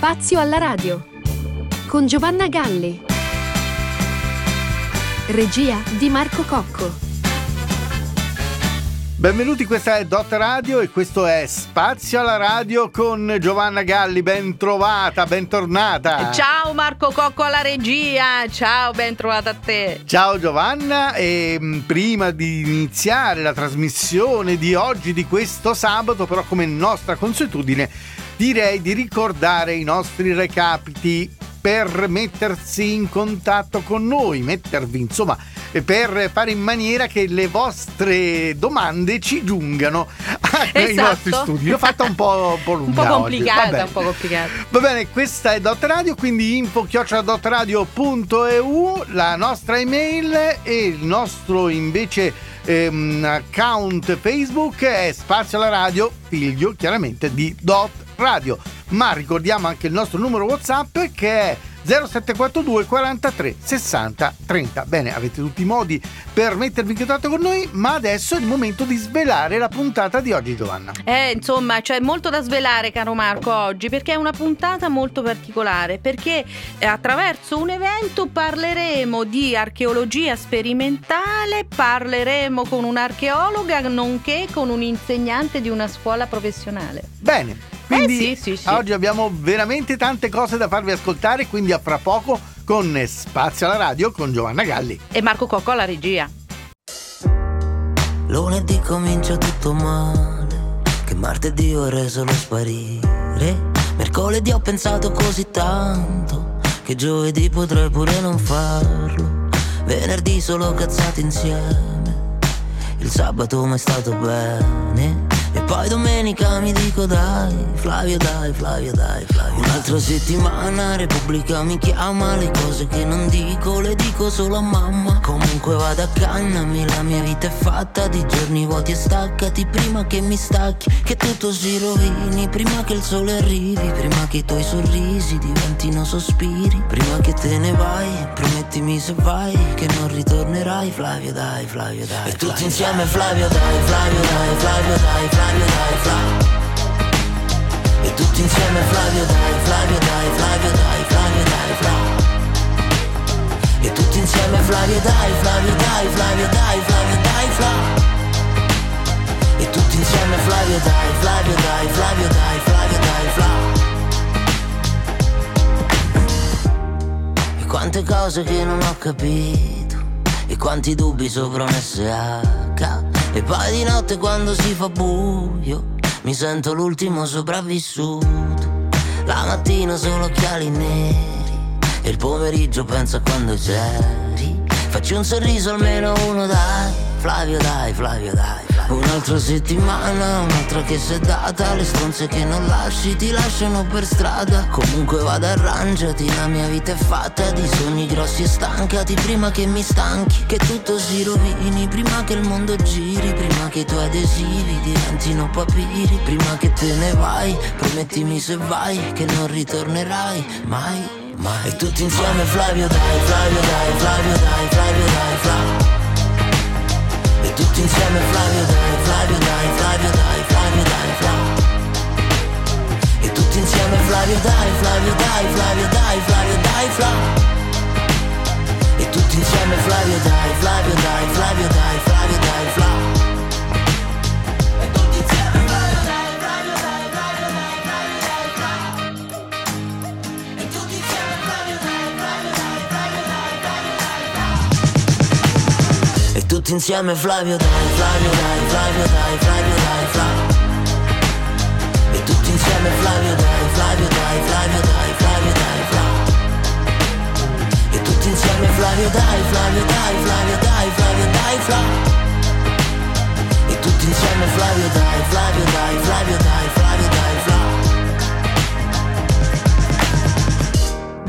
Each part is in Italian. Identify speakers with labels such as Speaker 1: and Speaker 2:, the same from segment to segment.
Speaker 1: Spazio alla radio con Giovanna Galli. Regia di Marco Cocco.
Speaker 2: Benvenuti, questa è Dot Radio e questo è Spazio alla Radio con Giovanna Galli, ben trovata, bentornata.
Speaker 3: Ciao Marco Cocco alla regia, ciao, ben trovata a te.
Speaker 2: Ciao Giovanna e mm, prima di iniziare la trasmissione di oggi, di questo sabato, però come nostra consuetudine, direi di ricordare i nostri recapiti per mettersi in contatto con noi, mettervi insomma per fare in maniera che le vostre domande ci giungano ai
Speaker 3: esatto.
Speaker 2: nostri studi. L'ho fatta un po', un po lunga
Speaker 3: un po' complicata, un po' complicata.
Speaker 2: Va bene, questa è Dot Radio, quindi info chioccioladotradio.eu, la nostra email e il nostro invece ehm, account Facebook è Spazio alla Radio, figlio chiaramente di Dot Radio. Ma ricordiamo anche il nostro numero WhatsApp che è 0742 43 60 30. Bene, avete tutti i modi per mettervi in contatto con noi, ma adesso è il momento di svelare la puntata di oggi, Giovanna.
Speaker 3: Eh, insomma, c'è molto da svelare, caro Marco, oggi, perché è una puntata molto particolare, perché eh, attraverso un evento parleremo di archeologia sperimentale, parleremo con un'archeologa, nonché con un insegnante di una scuola professionale.
Speaker 2: Bene. Quindi
Speaker 3: eh sì, sì, sì.
Speaker 2: oggi abbiamo veramente tante cose da farvi ascoltare, quindi a fra poco con Spazio alla radio con Giovanna Galli.
Speaker 3: E Marco Cocco alla regia.
Speaker 4: Lunedì comincia tutto male, che martedì vorrei solo sparire. Mercoledì ho pensato così tanto, che giovedì potrei pure non farlo. Venerdì solo cazzati insieme, il sabato mi è stato bene. Poi domenica mi dico dai, Flavio dai, Flavio dai, Flavio. Un'altra settimana Repubblica mi chiama, le cose che non dico le dico solo a mamma. Comunque vado a cannami, la mia vita è fatta di giorni vuoti e staccati prima che mi stacchi, che tutto si rovini, prima che il sole arrivi, prima che i tuoi sorrisi diventino sospiri, prima che te ne vai, promettimi se vai che non ritornerai, Flavio dai, Flavio dai. E tutti insieme Flavio dai, Flavio dai, Flavio dai, Flavio dai, Flavio. E tutti insieme Flavio dai, Flavio dai, Flavio dai, Flavio dai, Flavio. E tutti insieme Flavio dai, Flavio dai, Flavio dai, Flavio dai, Flavio. E tutti insieme Flavio dai, Flavio dai, Flavio dai, Flavio dai, Flavio. E quante cose che non ho capito, e quanti dubbi sopra un SH. E poi di notte quando si fa buio mi sento l'ultimo sopravvissuto. La mattina solo occhiali neri e il pomeriggio penso a quando c'eri. Faccio un sorriso almeno uno dai, Flavio dai, Flavio dai. Un'altra settimana, un'altra che si è data. Le stronze che non lasci ti lasciano per strada. Comunque vado arrangiati, la mia vita è fatta Di sogni grossi e stancati. Prima che mi stanchi Che tutto si rovini, prima che il mondo giri Prima che i tuoi adesivi diventino papiri. Prima che te ne vai, promettimi se vai Che non ritornerai mai, mai. E tutti insieme Flavio dai, Flavio dai, Flavio dai, Flavio dai, Flavio e tutti insieme Flavio dai, Flavio dai, Flavio dai, Flavio dai, Flavio. E tutti insieme Flavio dai, Flavio dai, Flavio dai, Flavio dai, Flavio. E tutti insieme Flavio dai, Flavio dai, Flavio dai, Flavio tutti insieme Flavio dai, Flavio dai, Flavio dai, Flavio dai, Flavio. E tutti insieme Flavio dai, Flavio dai, Flavio dai, Flavio dai, Flavio. E tutti insieme Flavio dai, Flavio dai, Flavio dai, Flavio dai, Flavio. E tutti insieme Flavio dai, Flavio dai, Flavio dai, Flavio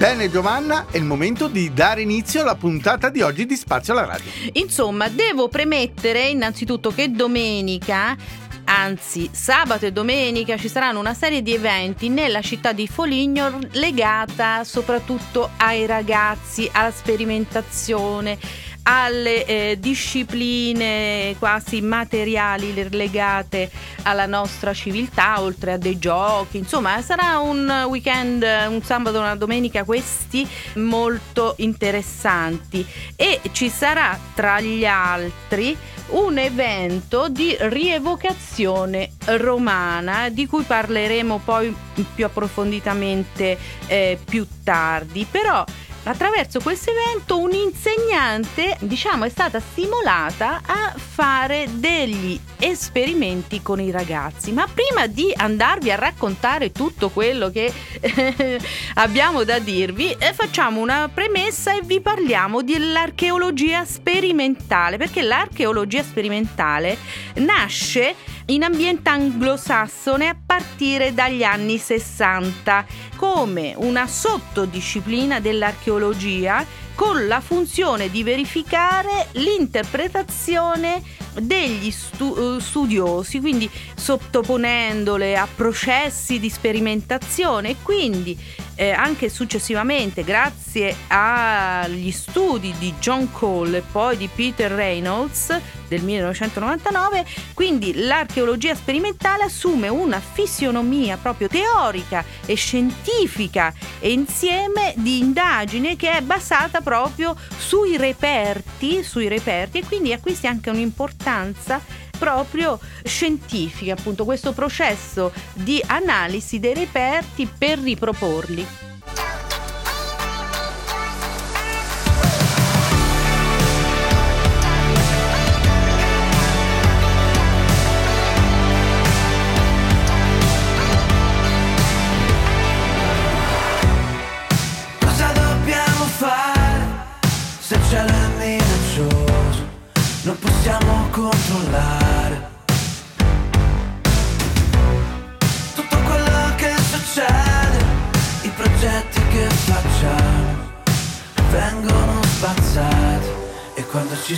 Speaker 2: Bene Giovanna, è il momento di dare inizio alla puntata di oggi di Spazio alla Radio.
Speaker 3: Insomma, devo premettere innanzitutto che domenica anzi sabato e domenica ci saranno una serie di eventi nella città di Foligno legata soprattutto ai ragazzi, alla sperimentazione, alle eh, discipline quasi materiali legate alla nostra civiltà, oltre a dei giochi. Insomma, sarà un weekend, un sabato una domenica questi molto interessanti e ci sarà tra gli altri un evento di rievocazione romana di cui parleremo poi più approfonditamente eh, più tardi. Però attraverso questo evento un insegnante diciamo è stata stimolata a fare degli esperimenti con i ragazzi. Ma prima di andarvi a raccontare tutto quello che eh, abbiamo da dirvi eh, facciamo una premessa e vi parliamo dell'archeologia sperimentale perché l'archeologia sperimentale nasce in ambiente anglosassone a partire dagli anni 60 come una sottodisciplina dell'archeologia con la funzione di verificare l'interpretazione degli stu- eh, studiosi, quindi sottoponendole a processi di sperimentazione e quindi eh, anche successivamente, grazie agli studi di John Cole e poi di Peter Reynolds del 1999, quindi l'archeologia sperimentale assume una fisionomia proprio teorica e scientifica e insieme di indagine che è basata proprio sui reperti, sui reperti e quindi acquisti anche un'importanza proprio scientifica, appunto questo processo di analisi dei reperti per riproporli.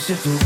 Speaker 5: Quando ci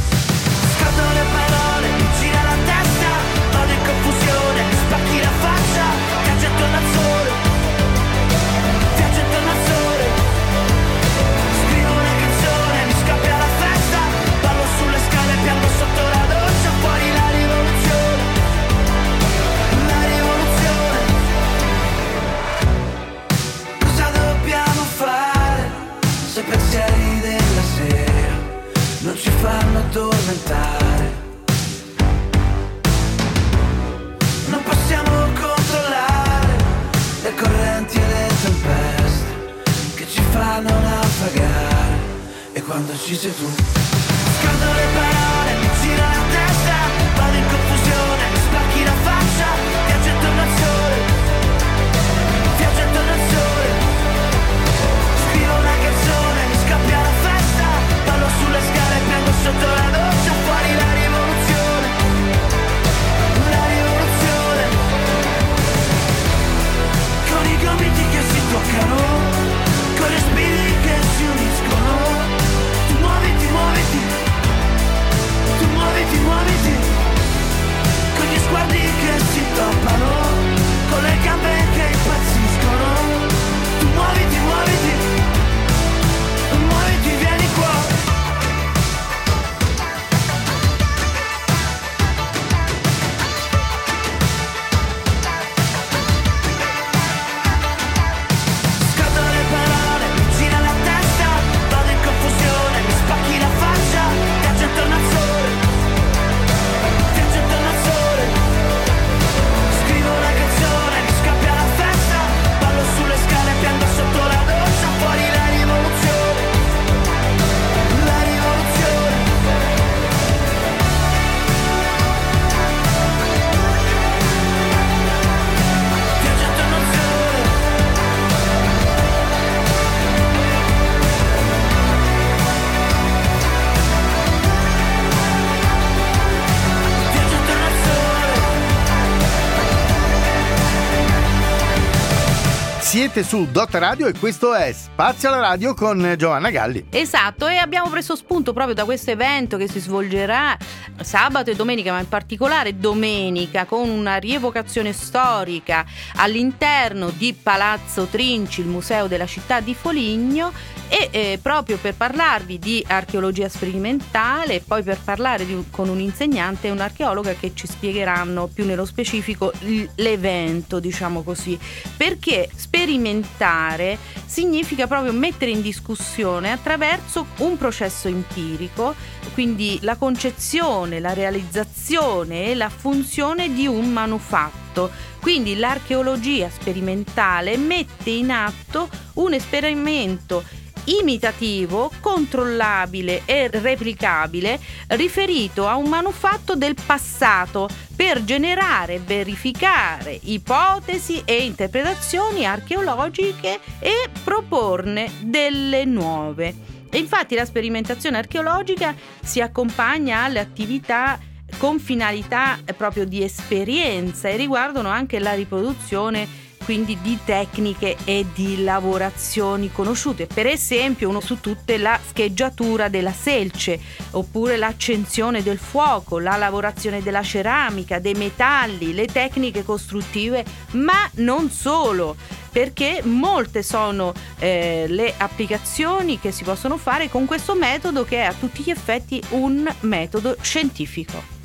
Speaker 2: Siete su Dot Radio e questo è Spazio alla Radio con Giovanna Galli.
Speaker 3: Esatto, e abbiamo preso spunto proprio da questo evento che si svolgerà sabato e domenica, ma in particolare domenica, con una rievocazione storica all'interno di Palazzo Trinci, il museo della città di Foligno, e eh, proprio per parlarvi di archeologia sperimentale e poi per parlare di, con un insegnante e un'archeologa che ci spiegheranno più nello specifico l'evento, diciamo così, perché sperimentare significa proprio mettere in discussione attraverso un processo empirico, quindi la concezione, la realizzazione e la funzione di un manufatto. Quindi l'archeologia sperimentale mette in atto un esperimento imitativo, controllabile e replicabile riferito a un manufatto del passato per generare e verificare ipotesi e interpretazioni archeologiche e proporne delle nuove. E infatti la sperimentazione archeologica si accompagna alle attività con finalità proprio di esperienza e riguardano anche la riproduzione quindi di tecniche e di lavorazioni conosciute, per esempio uno su tutte la scheggiatura della selce, oppure l'accensione del fuoco, la lavorazione della ceramica, dei metalli, le tecniche costruttive, ma non solo perché molte sono eh, le applicazioni che si possono fare con questo metodo che è a tutti gli effetti un metodo scientifico.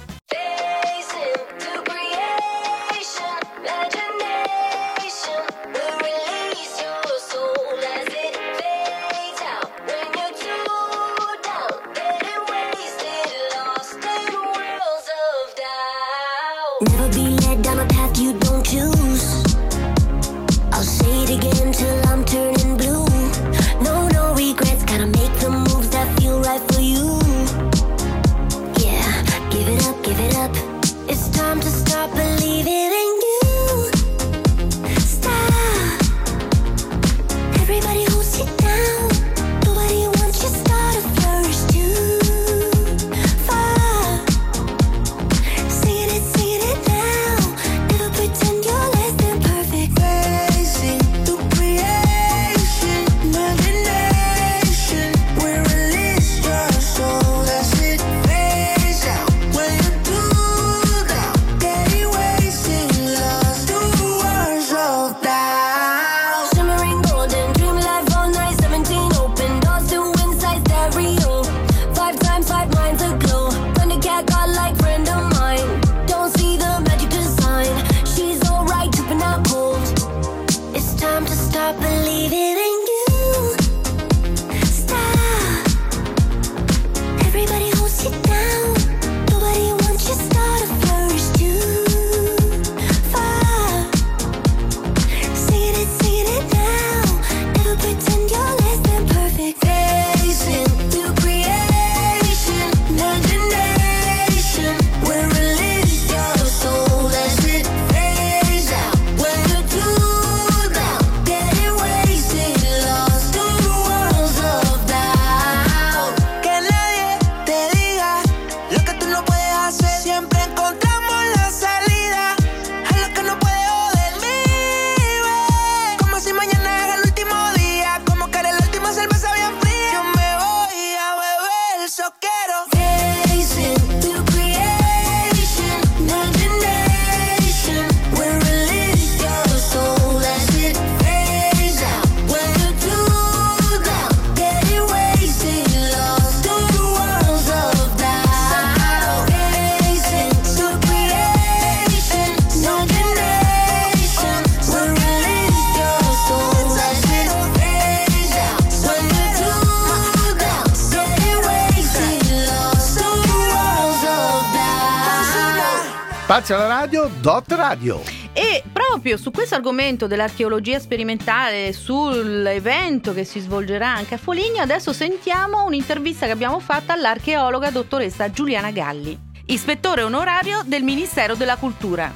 Speaker 2: Spazio alla radio, Dot Radio.
Speaker 3: E proprio su questo argomento dell'archeologia sperimentale, sull'evento che si svolgerà anche a Foligno, adesso sentiamo un'intervista che abbiamo fatta all'archeologa dottoressa Giuliana Galli, ispettore onorario del Ministero della Cultura.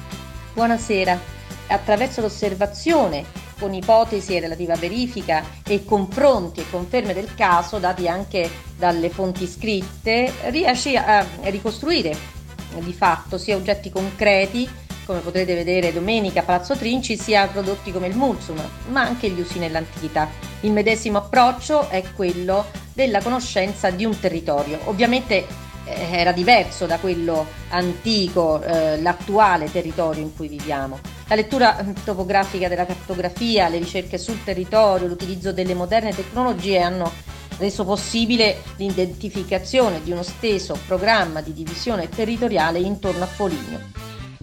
Speaker 6: Buonasera. Attraverso l'osservazione con ipotesi e relativa verifica e confronti e conferme del caso dati anche dalle fonti scritte, riesci a ricostruire di fatto sia oggetti concreti come potrete vedere domenica a Palazzo Trinci, sia prodotti come il Mulsum, ma anche gli usi nell'antichità. Il medesimo approccio è quello della conoscenza di un territorio. Ovviamente eh, era diverso da quello antico, eh, l'attuale territorio in cui viviamo. La lettura eh, topografica della cartografia, le ricerche sul territorio, l'utilizzo delle moderne tecnologie hanno reso possibile l'identificazione di uno stesso programma di divisione territoriale intorno a Foligno,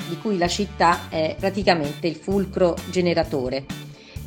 Speaker 6: di cui la città è praticamente il fulcro generatore.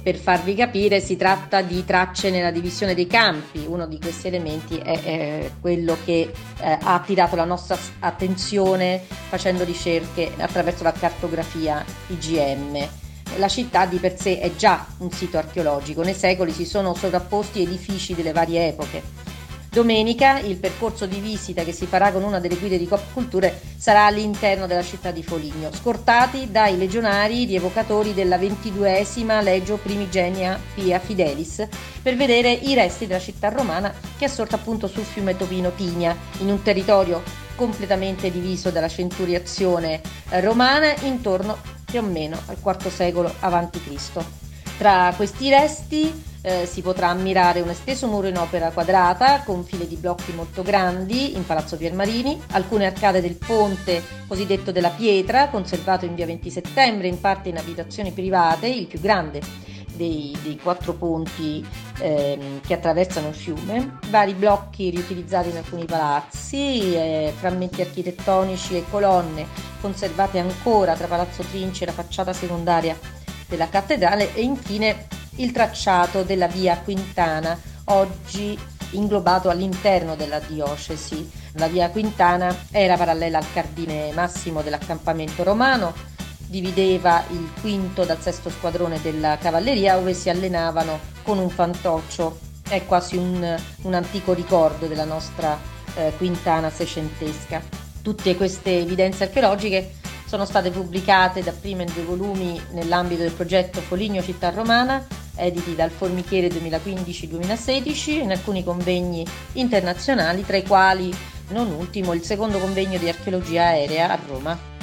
Speaker 6: Per farvi capire, si tratta di tracce nella divisione dei campi. Uno di questi elementi è, è quello che eh, ha attirato la nostra attenzione facendo ricerche attraverso la cartografia IGM. La città di per sé è già un sito archeologico, nei secoli si sono sovrapposti edifici delle varie epoche. Domenica il percorso di visita che si farà con una delle guide di Cop Culture sarà all'interno della città di Foligno, scortati dai legionari rievocatori della ventiduesima Legio Primigenia Pia Fidelis, per vedere i resti della città romana che è sorta appunto sul fiume Topino Tigna, in un territorio completamente diviso dalla centuriazione romana intorno più o meno al IV secolo a.C. Tra questi resti eh, si potrà ammirare un esteso muro in opera quadrata con file di blocchi molto grandi in Palazzo Piermarini, alcune arcate del ponte cosiddetto della pietra, conservato in via 20 settembre, in parte in abitazioni private, il più grande dei, dei quattro ponti ehm, che attraversano il fiume, vari blocchi riutilizzati in alcuni palazzi, eh, frammenti architettonici e colonne conservate ancora tra Palazzo Trinci e la facciata secondaria della cattedrale e infine il tracciato della via Quintana, oggi inglobato all'interno della diocesi. La via Quintana era parallela al cardine massimo dell'accampamento romano, divideva il quinto dal sesto squadrone della cavalleria dove si allenavano con un fantoccio. È quasi un, un antico ricordo della nostra eh, Quintana seicentesca. Tutte queste evidenze archeologiche sono state pubblicate dapprima in due volumi nell'ambito del progetto Foligno Città Romana editi dal Formichiere 2015-2016 in alcuni convegni internazionali, tra i quali non ultimo il secondo convegno di archeologia aerea a Roma.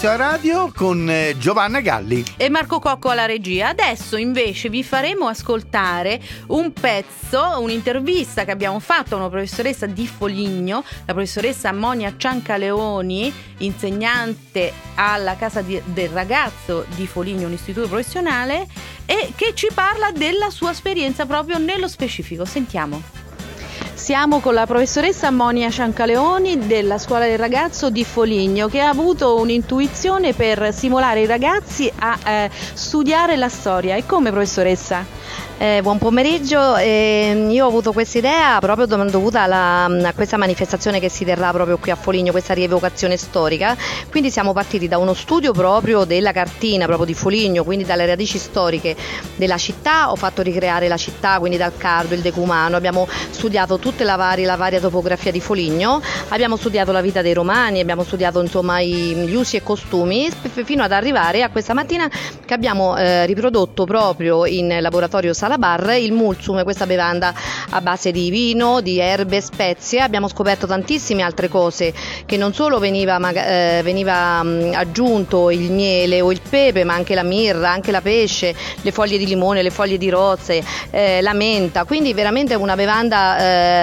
Speaker 2: Spazio radio con eh, Giovanna Galli.
Speaker 3: E Marco Cocco alla regia. Adesso invece vi faremo ascoltare un pezzo, un'intervista che abbiamo fatto a una professoressa di Foligno, la professoressa Monia Ciancaleoni, insegnante alla casa di- del ragazzo di Foligno, un istituto professionale, e che ci parla della sua esperienza proprio nello specifico. Sentiamo. Siamo con la professoressa Monia Ciancaleoni della scuola del ragazzo di Foligno che ha avuto un'intuizione per simulare i ragazzi a eh, studiare la storia. E come professoressa?
Speaker 7: Eh, buon pomeriggio, eh, io ho avuto questa idea proprio dovuta alla, a questa manifestazione che si terrà proprio qui a Foligno, questa rievocazione storica, quindi siamo partiti da uno studio proprio della cartina proprio di Foligno, quindi dalle radici storiche della città, ho fatto ricreare la città, quindi dal Cardo, il Decumano, abbiamo studiato tutta la varia, la varia topografia di Foligno, abbiamo studiato la vita dei romani, abbiamo studiato insomma gli usi e costumi fino ad arrivare a questa mattina che abbiamo eh, riprodotto proprio in laboratorio Sala Bar il mulsum, questa bevanda a base di vino, di erbe, spezie. Abbiamo scoperto tantissime altre cose che non solo veniva, eh, veniva mh, aggiunto il miele o il pepe, ma anche la mirra, anche la pesce, le foglie di limone, le foglie di rozze, eh, la menta. Quindi veramente una bevanda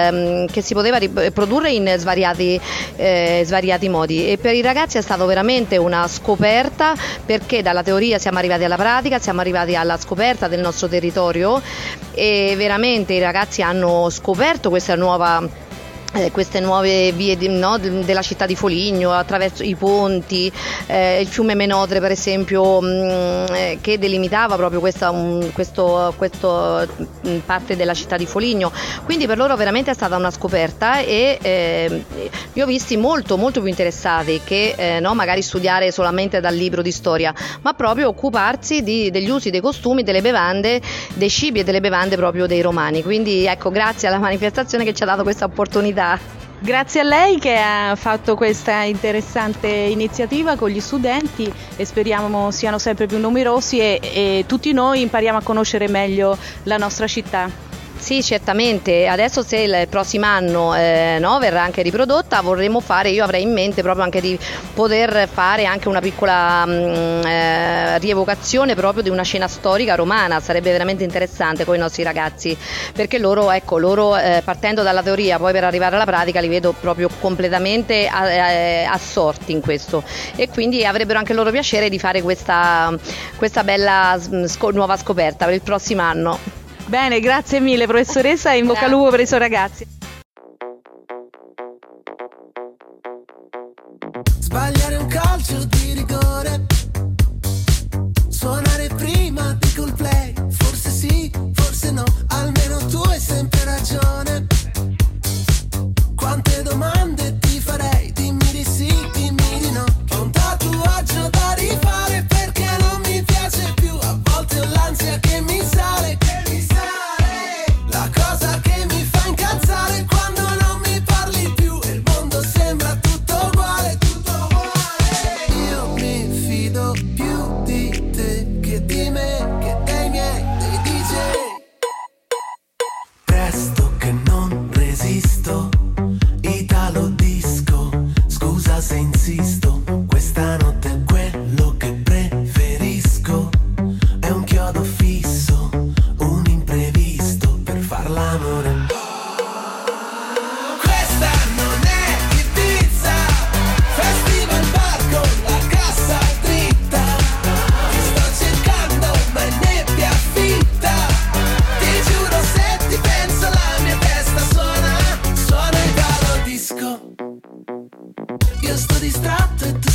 Speaker 7: eh, che si poteva produrre in svariati, eh, svariati modi. E per i ragazzi è stata veramente una scoperta perché dalla teoria siamo arrivati alla pratica, siamo arrivati alla scoperta del nostro territorio e veramente i ragazzi hanno scoperto questa nuova eh, queste nuove vie di, no, della città di Foligno attraverso i ponti, eh, il fiume Menotre per esempio mh, mm, eh, che delimitava proprio questa um, questo, questo, mh, mm, parte della città di Foligno, quindi per loro veramente è stata una scoperta e eh, li ho visti molto molto più interessati che eh, no, magari studiare solamente dal libro di storia, ma proprio occuparsi di, degli usi, dei costumi, delle bevande, dei cibi e delle bevande proprio dei romani. Quindi ecco, grazie alla manifestazione che ci ha dato questa opportunità
Speaker 3: Grazie a lei che ha fatto questa interessante iniziativa con gli studenti e speriamo siano sempre più numerosi e, e tutti noi impariamo a conoscere meglio la nostra città.
Speaker 7: Sì, certamente. Adesso se il prossimo anno eh, no, verrà anche riprodotta, vorremmo fare, io avrei in mente proprio anche di poter fare anche una piccola mh, mm, eh, rievocazione proprio di una scena storica romana, sarebbe veramente interessante con i nostri ragazzi, perché loro, ecco, loro eh, partendo dalla teoria poi per arrivare alla pratica li vedo proprio completamente eh, assorti in questo e quindi avrebbero anche loro piacere di fare questa, questa bella mm, sc- nuova scoperta per il prossimo anno.
Speaker 3: Bene, grazie mille professoressa e in bocca al lupo per i suoi ragazzi.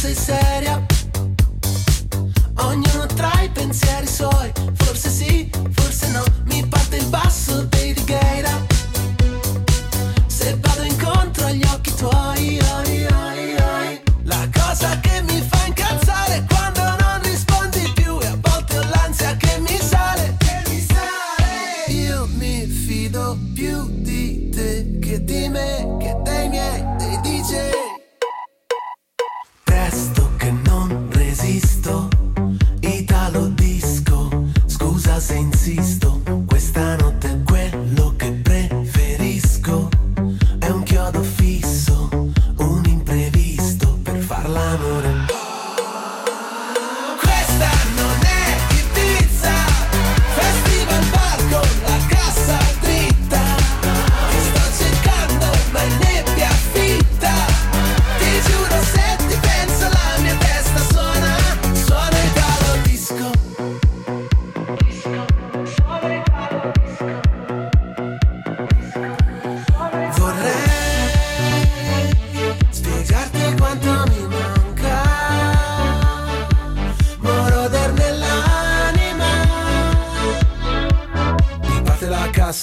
Speaker 8: Sei seria. Ognuno tra i pensieri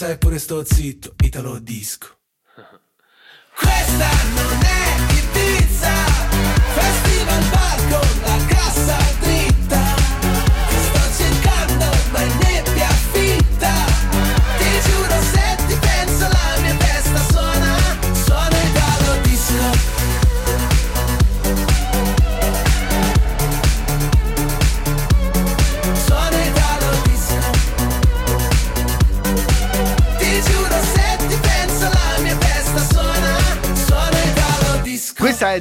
Speaker 9: eppure sto zitto, italo disco. Questa non è Ibiza, festival bar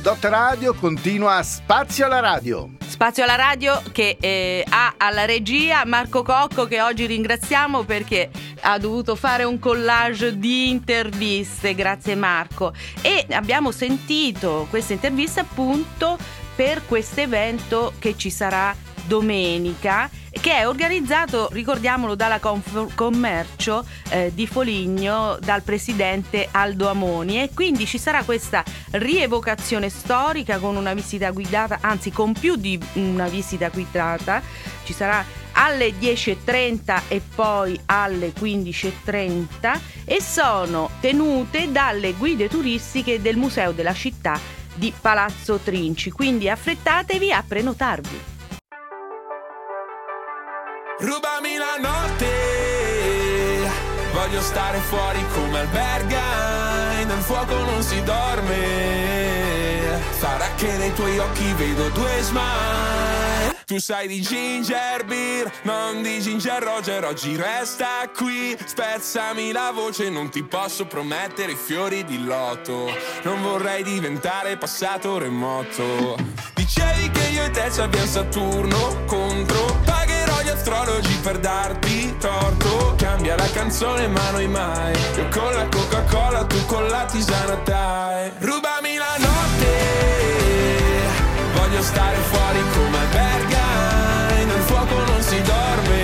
Speaker 2: Dot Radio, continua Spazio alla radio.
Speaker 3: Spazio alla radio che eh, ha alla regia Marco Cocco che oggi ringraziamo perché ha dovuto fare un collage di interviste, grazie Marco. E abbiamo sentito queste interviste appunto per questo evento che ci sarà domenica che è organizzato, ricordiamolo, dalla Confcommercio eh, di Foligno, dal presidente Aldo Amoni. E quindi ci sarà questa rievocazione storica con una visita guidata, anzi con più di una visita guidata, ci sarà alle 10.30 e poi alle 15.30 e sono tenute dalle guide turistiche del Museo della Città di Palazzo Trinci, quindi affrettatevi a prenotarvi.
Speaker 9: Rubami la notte, voglio stare fuori come alberga, nel fuoco non si dorme. Sarà che nei tuoi occhi vedo due smile. Tu sai di ginger beer, non di ginger roger, oggi resta qui. Spezzami la voce, non ti posso promettere fiori di lotto. Non vorrei diventare passato remoto. Dicevi che io e te ci abbiamo Saturno contro. Astrologi per darti torto. Cambia la canzone ma noi mai. Io con la Coca-Cola, tu con la tisana dai. Rubami la notte. Voglio stare fuori come alberga. Nel fuoco non si dorme.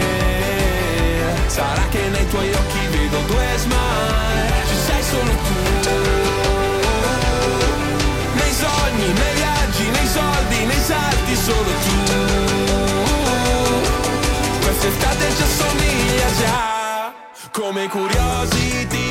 Speaker 9: Sarà che nei tuoi occhi vedo due smile. Come curiosity,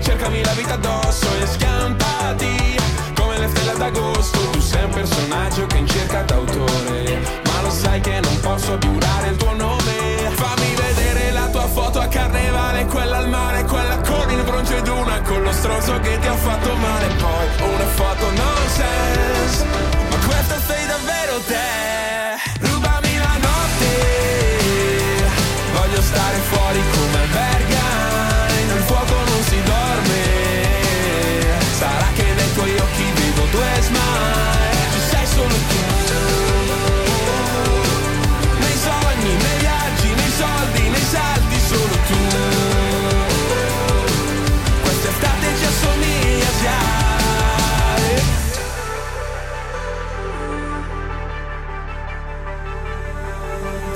Speaker 9: cercami la vita addosso e schiantati. Come le stelle d'agosto, tu sei un personaggio che in cerca d'autore. Ma lo sai che non posso giurare il tuo nome. Fammi vedere la tua foto a carnevale, quella al mare, quella con il bronzo ed una con lo stronzo che ti ha fatto male. Poi una foto nonsense. Ma questa sei davvero te.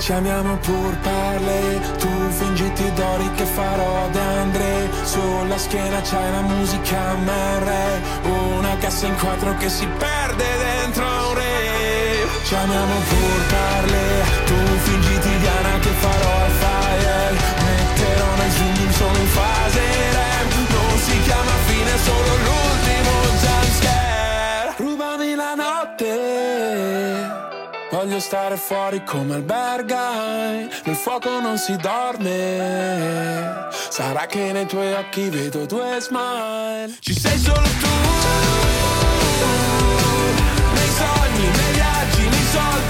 Speaker 9: Ci amiamo pur parle, tu fingiti d'ori che farò d'Andre Sulla schiena c'hai la musica MR Una cassa in quattro che si perde dentro un re. Ci amiamo pur parle, tu fingiti Diana che farò al fire. Metterò nel zoom solo in fase rem. Non si chiama fine, solo l'ultimo Voglio stare fuori come albergai, nel fuoco non si dorme. Sarà che nei tuoi occhi vedo due smile. Ci sei solo tu. Nei sogni, nei viaggi, nei soldi,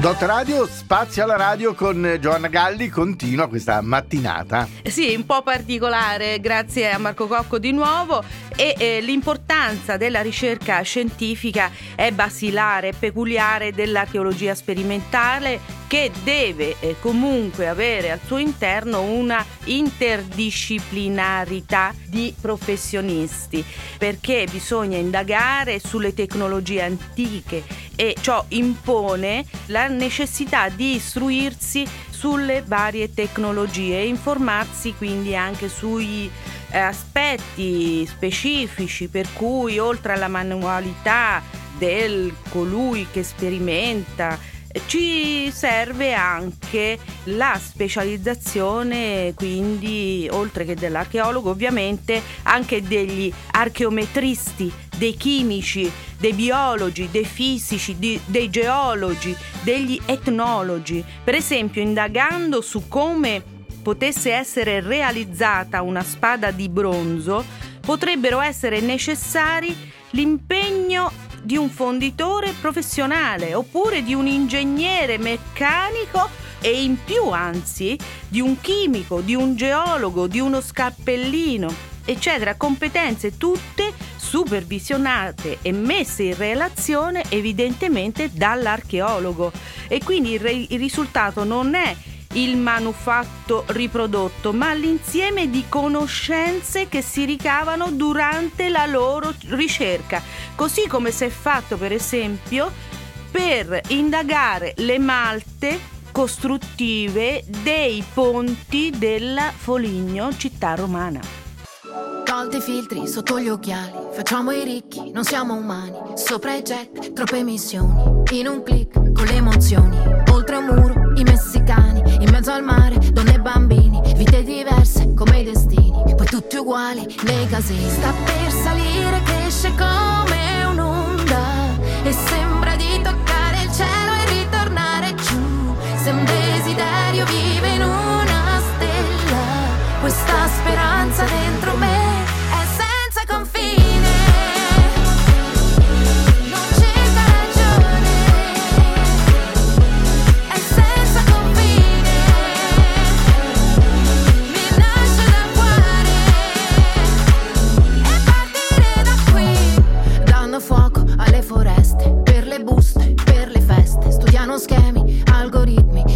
Speaker 2: Dot Radio, Spazio alla radio con Giovanna Galli, continua questa mattinata.
Speaker 3: Sì, un po' particolare, grazie a Marco Cocco di nuovo. E eh, l'importanza della ricerca scientifica è basilare, è peculiare dell'archeologia sperimentale che deve eh, comunque avere al suo interno una interdisciplinarità di professionisti perché bisogna indagare sulle tecnologie antiche e ciò impone la necessità di istruirsi sulle varie tecnologie e informarsi quindi anche sui eh, aspetti specifici per cui oltre alla manualità del colui che sperimenta ci serve anche la specializzazione, quindi oltre che dell'archeologo ovviamente anche degli archeometristi, dei chimici, dei biologi, dei fisici, di, dei geologi, degli etnologi. Per esempio indagando su come potesse essere realizzata una spada di bronzo, potrebbero essere necessari l'impegno di un fonditore professionale oppure di un ingegnere meccanico e in più anzi di un chimico, di un geologo, di uno scappellino, eccetera, competenze tutte supervisionate e messe in relazione evidentemente dall'archeologo. E quindi il, re- il risultato non è il manufatto riprodotto, ma l'insieme di conoscenze che si ricavano durante la loro ricerca, così come si è fatto per esempio per indagare le malte costruttive dei ponti della Foligno, città romana.
Speaker 10: Tolti filtri sotto gli occhiali, facciamo i ricchi, non siamo umani. Sopra i jet, troppe missioni. In un clic, con le emozioni. Oltre un muro, i messicani. In mezzo al mare, donne e bambini. Vite diverse, come i destini. Poi tutti uguali, nei casini. Sta per salire, cresce come un'onda. E sembra di toccare il cielo e ritornare giù. Se un desiderio vive in una stella, questa speranza dentro me non schemi, algoritmi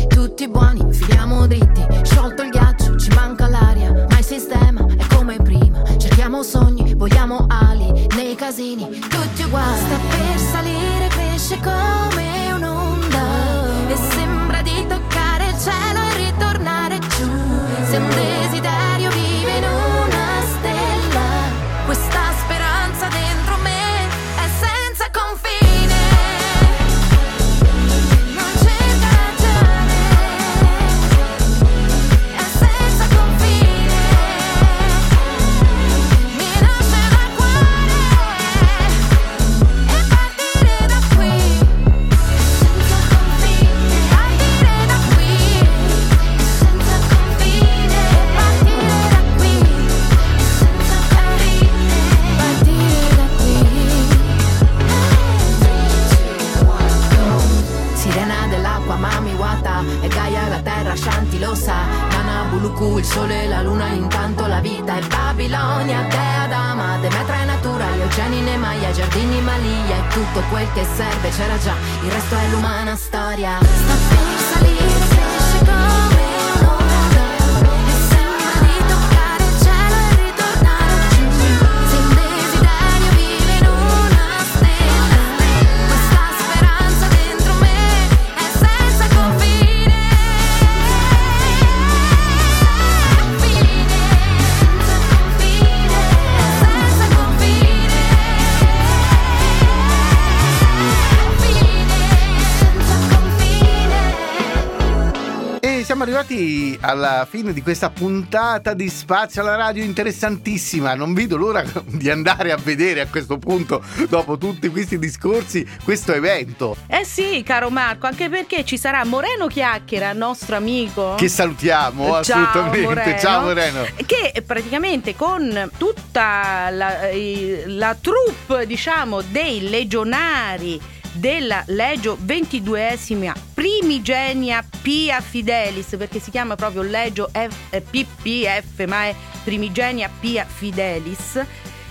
Speaker 10: storia
Speaker 2: arrivati alla fine di questa puntata di Spazio alla radio interessantissima. Non vedo l'ora di andare a vedere a questo punto, dopo tutti questi discorsi, questo evento.
Speaker 3: Eh sì, caro Marco, anche perché ci sarà Moreno Chiacchiera, nostro amico.
Speaker 2: Che salutiamo
Speaker 3: Ciao,
Speaker 2: assolutamente.
Speaker 3: Moreno.
Speaker 2: Ciao Moreno.
Speaker 3: Che praticamente con tutta la, la troupe, diciamo, dei legionari della Legio XXII primigenia Pia Fidelis, perché si chiama proprio Legio F- eh, PPF, ma è primigenia Pia Fidelis,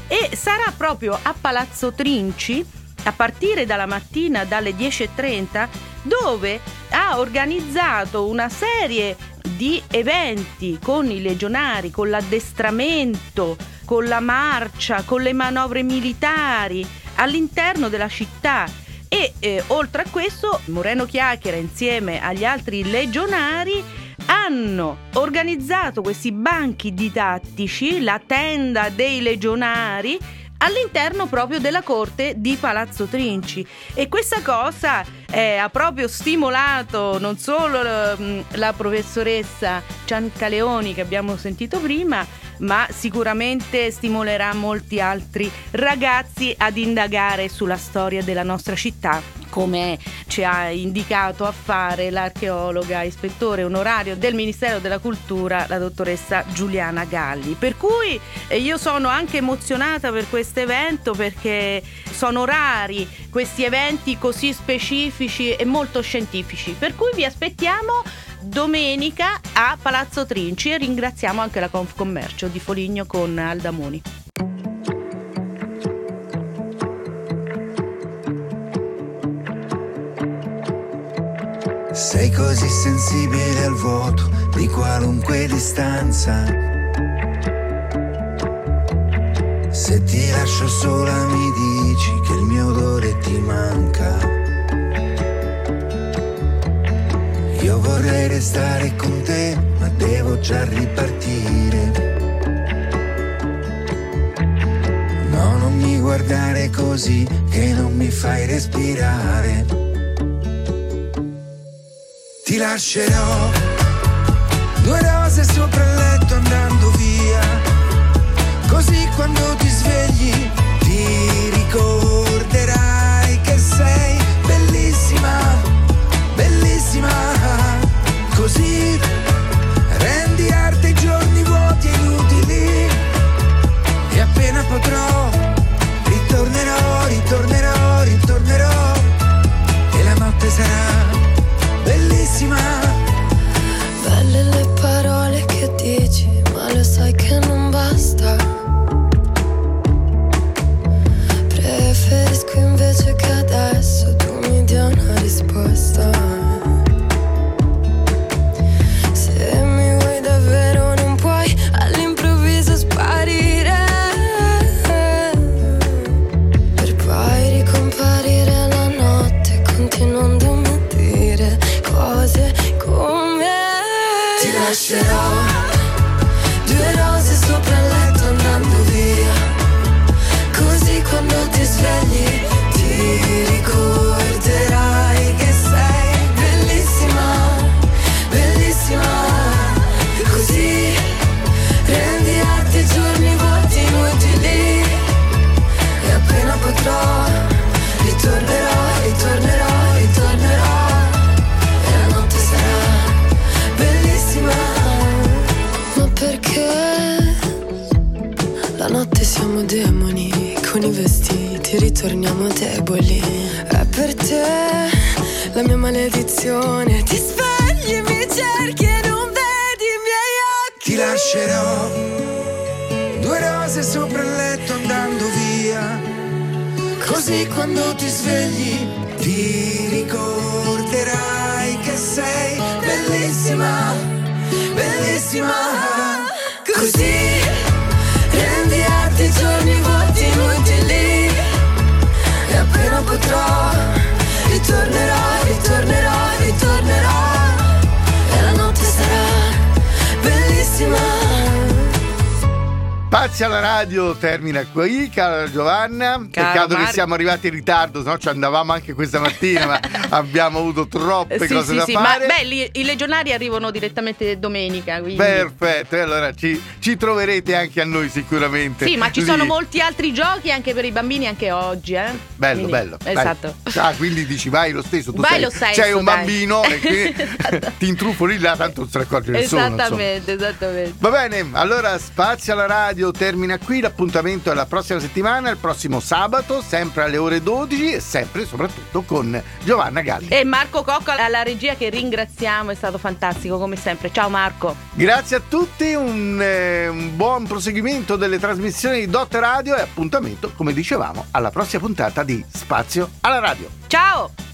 Speaker 3: e sarà proprio a Palazzo Trinci a partire dalla mattina dalle 10.30 dove ha organizzato una serie di eventi con i legionari, con l'addestramento, con la marcia, con le manovre militari all'interno della città e eh, oltre a questo Moreno Chiacchiera insieme agli altri legionari hanno organizzato questi banchi didattici, la tenda dei legionari all'interno proprio della corte di Palazzo Trinci. E questa cosa eh, ha proprio stimolato non solo eh, la professoressa Ciancaleoni che abbiamo sentito prima ma sicuramente stimolerà molti altri ragazzi ad indagare sulla storia della nostra città come ci ha indicato a fare l'archeologa ispettore onorario del Ministero della Cultura, la dottoressa Giuliana Galli. Per cui eh, io sono anche emozionata per questo evento perché sono rari questi eventi così specifici e molto scientifici. Per cui vi aspettiamo domenica a Palazzo Trinci e ringraziamo anche la Confcommercio di Foligno con Aldamoni.
Speaker 11: Sei così sensibile al vuoto di qualunque distanza. Se ti lascio sola mi dici che il mio odore ti manca. Io vorrei restare con te, ma devo già ripartire. No, non mi guardare così che non mi fai respirare. Ti lascerò due rose sopra il letto andando via. Così quando ti svegli ti ricorderai che sei bellissima bellissima così rendi arte i giorni vuoti e inutili e appena potrò ritornerò ritornerò ritornerò e la notte sarà bellissima.
Speaker 12: Belle le parole che dici, ma lo sai che non basta. Preferisco invece che adesso tu mi dia una risposta.
Speaker 11: Bellissima.
Speaker 2: Spazio alla radio termina qui, cara Giovanna. Peccato che
Speaker 3: Marco.
Speaker 2: siamo arrivati in ritardo, se no ci andavamo anche questa mattina, ma abbiamo avuto troppe
Speaker 3: Sì,
Speaker 2: cose
Speaker 3: sì,
Speaker 2: da
Speaker 3: sì,
Speaker 2: fare.
Speaker 3: ma beh, li- i legionari arrivano direttamente domenica, quindi...
Speaker 2: Perfetto, e allora ci, ci troverete anche a noi sicuramente.
Speaker 3: Sì, ma ci
Speaker 2: lì.
Speaker 3: sono molti altri giochi anche per i bambini anche oggi, eh?
Speaker 2: Bello,
Speaker 3: Quindi-
Speaker 2: bello. bello.
Speaker 3: Esatto.
Speaker 2: Ah, quindi dici vai lo stesso, tu
Speaker 3: Vai
Speaker 2: sei,
Speaker 3: lo stesso,
Speaker 2: sei un
Speaker 3: dai.
Speaker 2: bambino e quindi
Speaker 3: Esatto.
Speaker 2: ti intrufoli là, tanto non ne accorge nessuno. insomma.
Speaker 3: Esattamente, esattamente.
Speaker 2: Va bene, allora Spazio alla radio termina qui, l'appuntamento è la prossima settimana, il prossimo sabato, sempre alle ore 12 e sempre e soprattutto con Giovanna Galli.
Speaker 3: E Marco Cocca alla regia che ringraziamo, è stato fantastico come sempre. Ciao Marco.
Speaker 2: Grazie a tutti, un, eh, un buon proseguimento delle trasmissioni di Dot Radio e appuntamento, come dicevamo, alla prossima puntata di Spazio alla radio.
Speaker 3: Ciao!